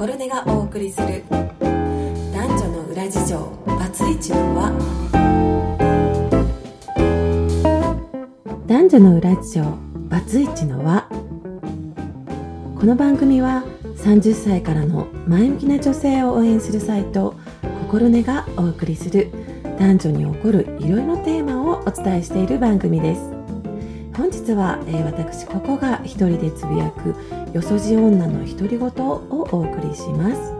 心根がお送りする。男女の裏事情。バツイチの輪。男女の裏事情。バツイチの輪。この番組は30歳からの前向きな女性を応援するサイト心根がお送りする。男女に起こるいろいろテーマをお伝えしている番組です。本日は、えー、私ここが一人でつぶやくよそじ女の独り言をお送りします、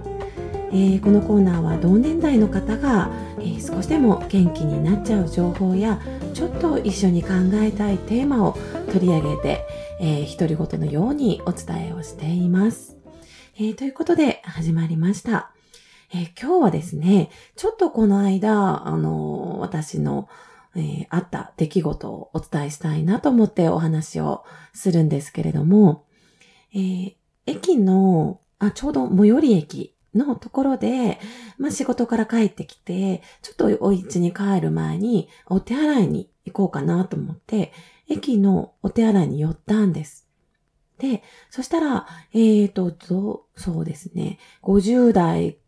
えー、このコーナーは同年代の方が、えー、少しでも元気になっちゃう情報やちょっと一緒に考えたいテーマを取り上げて、えー、独り言のようにお伝えをしています、え、ということで始まりました。え、今日はですね、ちょっとこの間、あの、私の、えー、あった出来事をお伝えしたいなと思ってお話をするんですけれども、えー、駅の、あ、ちょうど最寄り駅のところで、まあ、仕事から帰ってきて、ちょっとお家に帰る前にお手洗いに行こうかなと思って、駅のお手洗いに寄ったんです。で、そしたら、えーと、そうですね、50代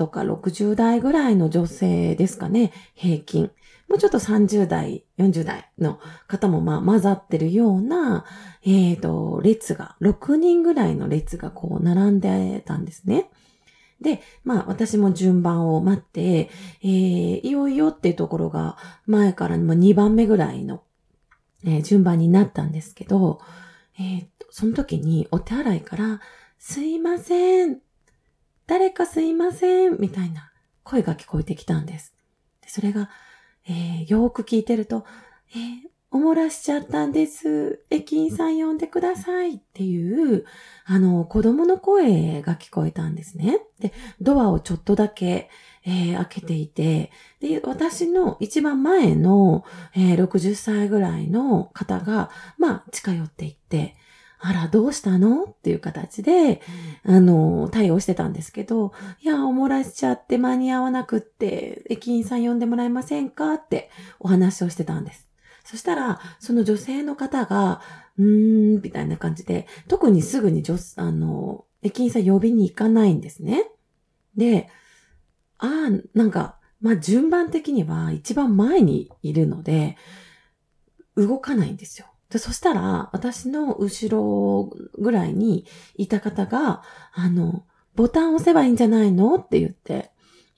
とか60代ぐらいの女性ですかね、平均。もうちょっと30代、40代の方もまあ混ざってるような、えっ、ー、と、列が、6人ぐらいの列がこう並んでたんですね。で、まあ私も順番を待って、えー、いよいよっていうところが前から2番目ぐらいの、えー、順番になったんですけど、えー、その時にお手洗いから、すいません。誰かすいません。みたいな声が聞こえてきたんです。でそれが、えー、よーく聞いてると、えー、お漏らしちゃったんです。駅員さん呼んでくださいっていう、あの、子供の声が聞こえたんですね。で、ドアをちょっとだけ、えー、開けていて、で、私の一番前の、えー、60歳ぐらいの方が、まあ、近寄っていって、あら、どうしたの？っていう形で、あの、対応してたんですけど、いや、お漏らしちゃって間に合わなくって、駅員さん呼んでもらえませんか？ってお話をしてたんです。そしたら、その女性の方が、うーん、みたいな感じで、特にすぐに女、あの、駅員さん呼びに行かないんですね。で、ああ、なんか、まあ、順番的には一番前にいるので、動かないんですよ。で、そしたら、私の後ろぐらいにいた方が、あの、ボタン押せばいいんじゃないのって言って、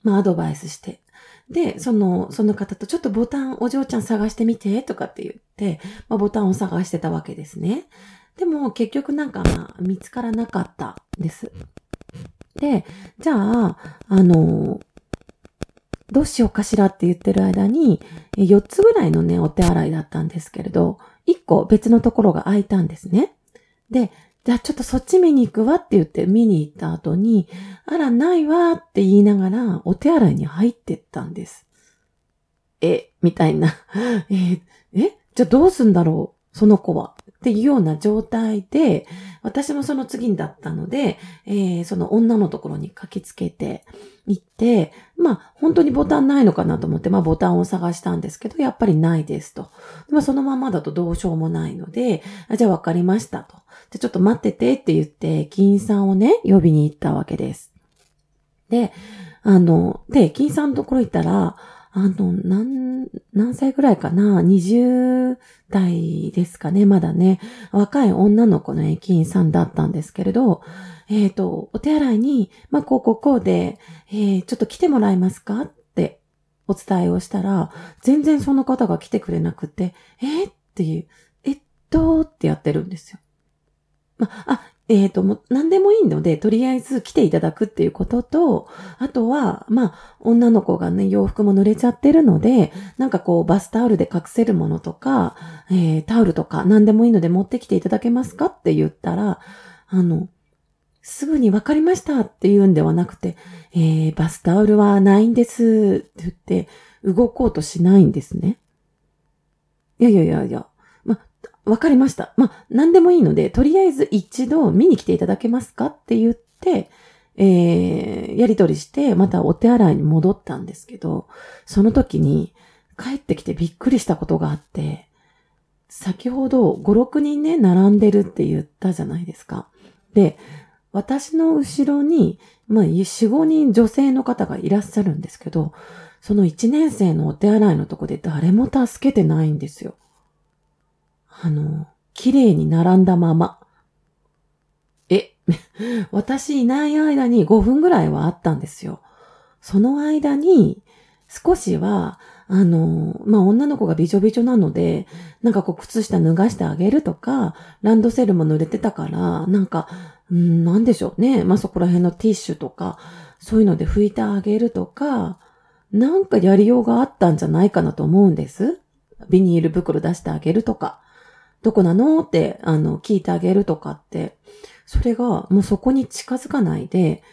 まあ、アドバイスして。で、その、その方とちょっとボタンお嬢ちゃん探してみてとかって言って、まあ、ボタンを探してたわけですね。でも結局なんかまあ見つからなかったです。で、じゃあ、あの、どうしようかしらって言ってる間に、4つぐらいのね、お手洗いだったんですけれど、一個別のところが空いたんですね。で、じゃあちょっとそっち見に行くわって言って見に行った後に、あら、ないわって言いながらお手洗いに入ってったんです。え、みたいな。え、え、じゃあどうすんだろうその子は。っていうような状態で、私もその次にだったので、えー、その女のところに駆けつけて行って、まあ本当にボタンないのかなと思って、まあボタンを探したんですけど、やっぱりないですと。まあそのままだとどうしようもないので、あじゃあわかりましたと。じゃちょっと待っててって言って、金さんをね、呼びに行ったわけです。で、あの、で、金さんのところ行ったら、あの、何、何歳ぐらいかな ?20 代ですかね、まだね。若い女の子の駅員さんだったんですけれど、えっ、ー、と、お手洗いに、まあ、こう、こう、こうで、えー、ちょっと来てもらえますか？ってお伝えをしたら、全然その方が来てくれなくて、えー、っていう、えっと、ってやってるんですよ。まあ、えっ、ー、と、もう何でもいいので、とりあえず来ていただくっていうことと、あとは、まあ、女の子がね、洋服も濡れちゃってるので、なんかこう、バスタオルで隠せるものとか、えー、タオルとか何でもいいので持ってきていただけますかって言ったら、あの、すぐに分かりましたって言うんではなくて、えー、バスタオルはないんですって言って、動こうとしないんですね。いやいやいやいや、わかりました。まあ、何でもいいので、とりあえず一度見に来ていただけますかって言って、えー、やりとりして、またお手洗いに戻ったんですけど、その時に帰ってきてびっくりしたことがあって、先ほど5、6人ね、並んでるって言ったじゃないですか。で、私の後ろに、まあ、4、5人女性の方がいらっしゃるんですけど、その1年生のお手洗いのとこで誰も助けてないんですよ。あの、綺麗に並んだまま。え、私いない間に5分ぐらいはあったんですよ。その間に、少しは、あの、まあ、女の子がびちょびちょなので、なんかこう靴下脱がしてあげるとか、ランドセルも濡れてたから、なんか、うん、なんでしょうね。まあ、そこら辺のティッシュとか、そういうので拭いてあげるとか、なんかやりようがあったんじゃないかなと思うんです。ビニール袋出してあげるとか、どこなの？って、あの、聞いてあげるとかって、それがもうそこに近づかないで、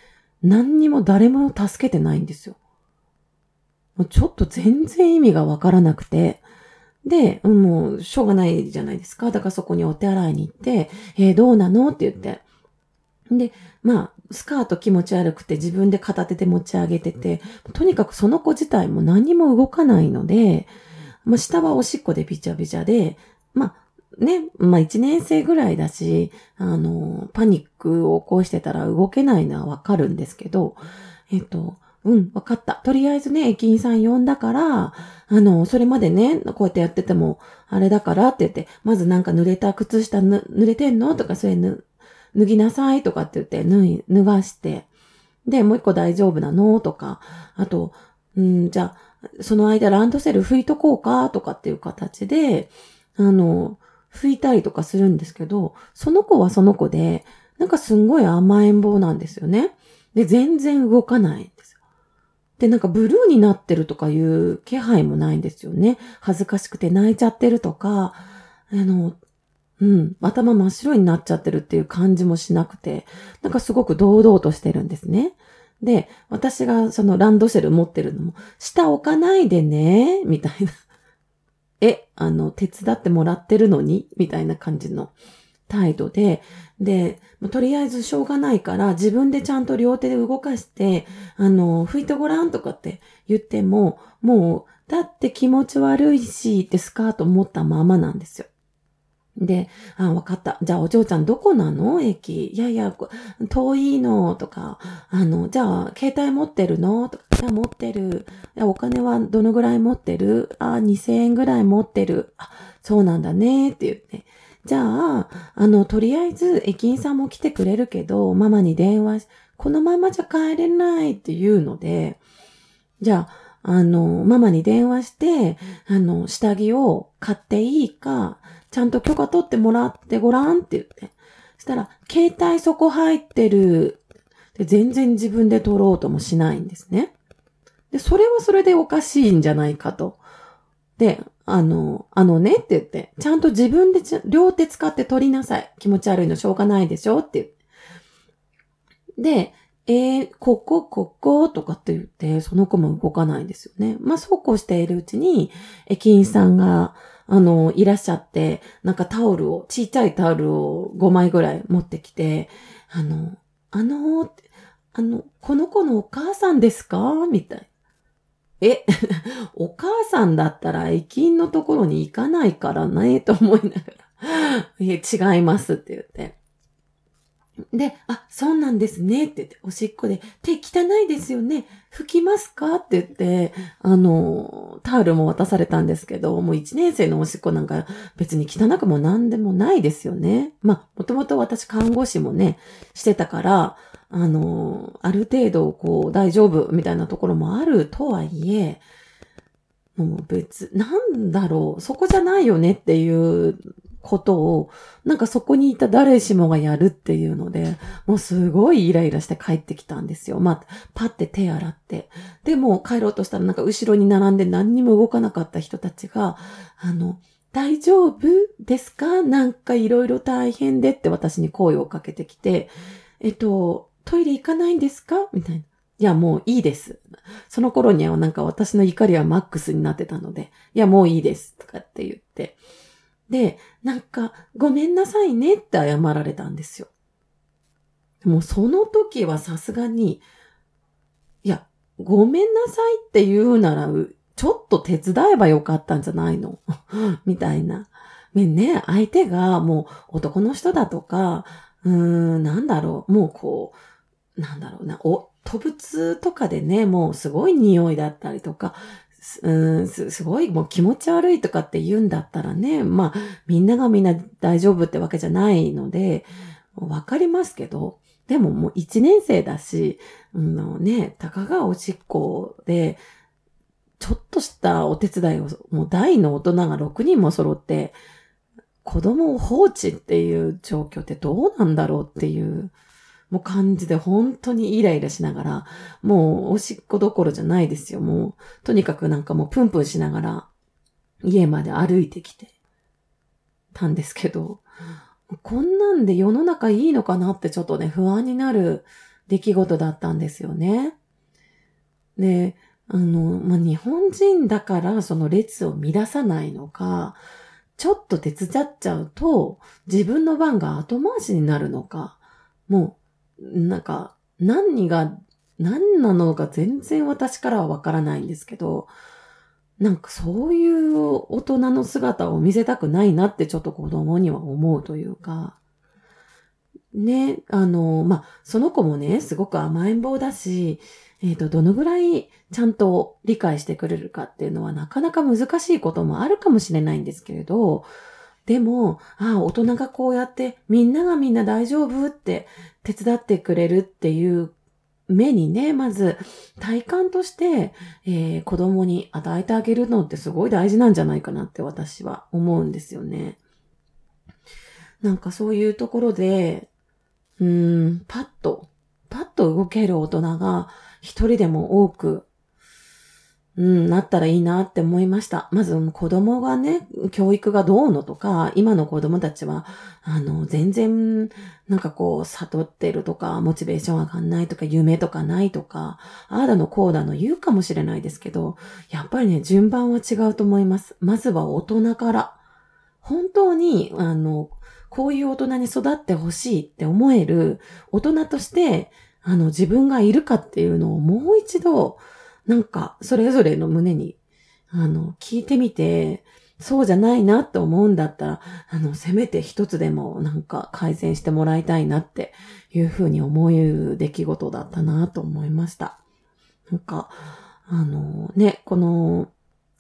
何にも誰も助けてないんですよ。もうちょっと全然意味がわからなくて、で、もう、しょうがないじゃないですか。だからそこにお手洗いに行って、えー、どうなの？って言って。で、まあ、スカート気持ち悪くて自分で片手で持ち上げてて、とにかくその子自体も何も動かないので、まあ、下はおしっこでびちゃびちゃで、まあ、ね、まあ一年生ぐらいだし、あの、パニックを起こしてたら動けないのはわかるんですけど、えっと、うん、わかった。とりあえずね、駅員さん呼んだから、あの、それまでね、こうやってやってても、あれだからって言って、まずなんか濡れた靴下ぬ濡れてんのとか、それ脱ぎなさいとかって言って脱い、脱がして、で、もう一個大丈夫なのとか、あと、うん、じゃあ、その間ランドセル拭いとこうかとかっていう形で、あの、拭いたりとかするんですけど、その子はその子で、なんかすんごい甘えん坊なんですよね。で、全然動かないんですよ。で、なんかブルーになってるとかいう気配もないんですよね。恥ずかしくて泣いちゃってるとか、あの、うん、頭真っ白になっちゃってるっていう感じもしなくて、なんかすごく堂々としてるんですね。で、私がそのランドセル持ってるのも、下置かないでね、みたいな。え、あの、手伝ってもらってるのに？みたいな感じの態度で、で、とりあえずしょうがないから自分でちゃんと両手で動かして、あの、拭いてごらんとかって言っても、もう、だって気持ち悪いしってスカート持ったままなんですよ。で、あ、わかった。じゃあお嬢ちゃんどこなの？駅。いやいや、遠いのとか、あの、じゃあ携帯持ってるの？とか、いや、持ってる。いや、お金はどのぐらい持ってる？あ、2000円ぐらい持ってる。あ、そうなんだねって言って。じゃあ、あの、とりあえず駅員さんも来てくれるけど、ママに電話し、このままじゃ帰れないって言うので、じゃあ、あの、ママに電話して、あの、下着を買っていいか、ちゃんと許可取ってもらってごらんって言って。そしたら、携帯そこ入ってる。で、全然自分で取ろうともしないんですね。で、それはそれでおかしいんじゃないかと。で、あの、あのねって言って、ちゃんと自分で両手使って取りなさい。気持ち悪いのしょうがないでしょって言って。で、えー、ここ、こことかって言って、その子も動かないんですよね。まあ、そうこうしているうちに、駅員さんが、あの、いらっしゃって、なんかタオルを、ちっちゃいタオルを5枚ぐらい持ってきて、あの、あの、あの、この子のお母さんですか？みたい。え、お母さんだったら駅員のところに行かないからね、と思いながら、え、違いますって言って。で、あ、そうなんですね。って言って、おしっこで、手汚いですよね。拭きますか？って言って、あの、タオルも渡されたんですけど、もう一年生のおしっこなんか別に汚くも何でもないですよね。まあ、もともと私看護師もね、してたから、あの、ある程度、こう、大丈夫みたいなところもあるとはいえ、もう別、なんだろう、そこじゃないよねっていうことを、なんかそこにいた誰しもがやるっていうので、もうすごいイライラして帰ってきたんですよ。まあ、パって手洗って。で、も帰ろうとしたらなんか後ろに並んで何にも動かなかった人たちが、あの、大丈夫ですか？なんかいろいろ大変でって私に声をかけてきて、えっと、トイレ行かないんですか？みたいな。いや、もういいです。その頃にはなんか私の怒りはマックスになってたので、いや、もういいです。とかって言って。で、なんか、ごめんなさいねって謝られたんですよ。もうその時はさすがに、いや、ごめんなさいって言うなら、ちょっと手伝えばよかったんじゃないの？みたいな。ね、相手がもう男の人だとか、うーん、なんだろう、もうこう、なんだろうな、お、飛物とかでね、もうすごい匂いだったりとか、うんす、すごいもう気持ち悪いとかって言うんだったらね、まあ、みんながみんな大丈夫ってわけじゃないので、わかりますけど、でももう一年生だし、うんね、たかがおしっこで、ちょっとしたお手伝いを、もう大の大人が6人も揃って、子供を放置っていう状況ってどうなんだろうっていう、もう感じで本当にイライラしながら、もうおしっこどころじゃないですよ。もう、とにかくなんかもうプンプンしながら、家まで歩いてきてたんですけど、こんなんで世の中いいのかなってちょっとね、不安になる出来事だったんですよね。で、あの、まあ、日本人だからその列を乱さないのか、ちょっと手伝っちゃうと自分の番が後回しになるのか、もう、なんか、何が、何なのか全然私からはわからないんですけど、なんかそういう大人の姿を見せたくないなってちょっと子供には思うというか、ね、あの、まあ、その子もね、すごく甘えん坊だし、えっ、ー、と、どのぐらいちゃんと理解してくれるかっていうのはなかなか難しいこともあるかもしれないんですけれど、でも、ああ、大人がこうやってみんながみんな大丈夫って手伝ってくれるっていう目にね、まず体感として、えー、子供に与えてあげるのってすごい大事なんじゃないかなって私は思うんですよね。なんかそういうところで、うーん、パッと、パッと動ける大人が一人でも多く、うん、なったらいいなって思いました。まず子供がね、教育がどうのとか、今の子供たちは、あの、全然、なんかこう、悟ってるとか、モチベーション上がんないとか、夢とかないとか、ああだのこうだの言うかもしれないですけど、やっぱりね、順番は違うと思います。まずは大人から。本当に、あの、こういう大人に育ってほしいって思える大人として、あの、自分がいるかっていうのをもう一度、なんか、それぞれの胸に、あの、聞いてみて、そうじゃないなって思うんだったら、あの、せめて一つでもなんか改善してもらいたいなっていうふうに思う出来事だったなと思いました。なんか、あのね、この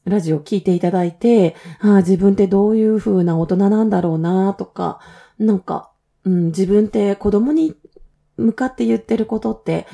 ラジオ聞いていただいて、ああ、自分ってどういう風な大人なんだろうなとか、なんか、うん、自分って子供に向かって言ってることって、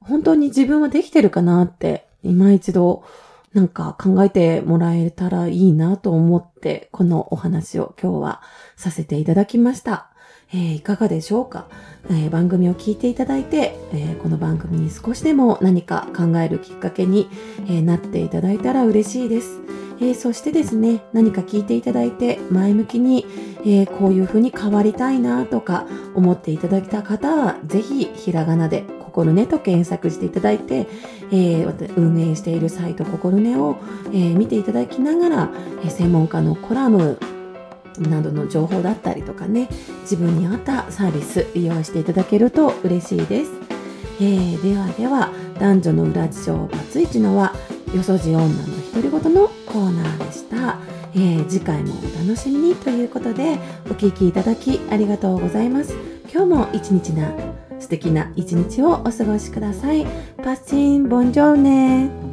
本当に自分はできてるかなって、今一度、なんか考えてもらえたらいいなと思って、このお話を今日はさせていただきました。えー、いかがでしょうか、えー、番組を聞いていただいて、えー、この番組に少しでも何か考えるきっかけに、えなっていただいたら嬉しいです。えそしてですね、何か聞いていただいて前向きに、えこういうふうに変わりたいなとか思っていただいた方は、ぜひひらがなで心ねと検索していただいて、えー、運営しているサイト心ねを、えー、見ていただきながら、えー、専門家のコラムなどの情報だったりとかね自分に合ったサービス利用していただけると嬉しいです、えー、ではでは男女の裏事情バツイチのはよそじ女の独り言のコーナーでした、えー、次回もお楽しみにということでお聴きいただきありがとうございます。今日も一日な素敵な一日をお過ごしください。パッチンボンジョーネ。